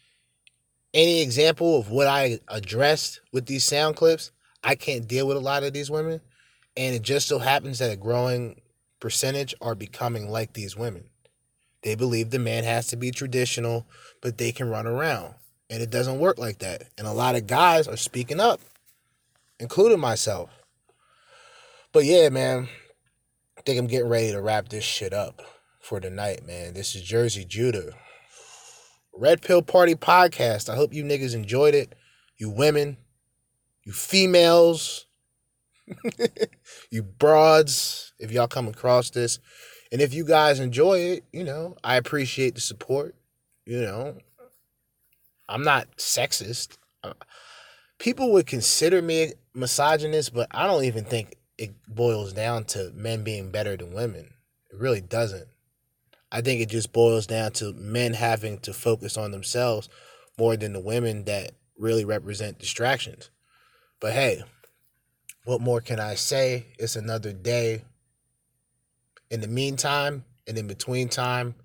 any example of what I addressed with these sound clips, I can't deal with a lot of these women. And it just so happens that a growing percentage are becoming like these women. They believe the man has to be traditional, but they can run around. And it doesn't work like that. And a lot of guys are speaking up, including myself. But yeah, man, I think I'm getting ready to wrap this shit up for tonight, man. This is Jerzee Judah. Red Pill Party Podcast. I hope you niggas enjoyed it. You women, you females, you broads, if y'all come across this. And if you guys enjoy it, you know, I appreciate the support. You know, I'm not sexist. Uh, People would consider me misogynist, but I don't even think it boils down to men being better than women. It really doesn't. I think it just boils down to men having to focus on themselves more than the women that really represent distractions. But hey, what more can I say? It's another day. In the meantime, and in between time,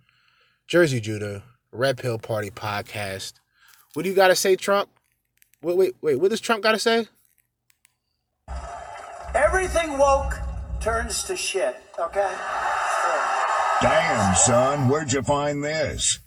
Jerzee Judah, Red Pill Party podcast. What do you got to say, Trump? Wait, wait, wait. What does Trump got to say? Everything woke turns to shit, okay? Damn, son, where'd you find this?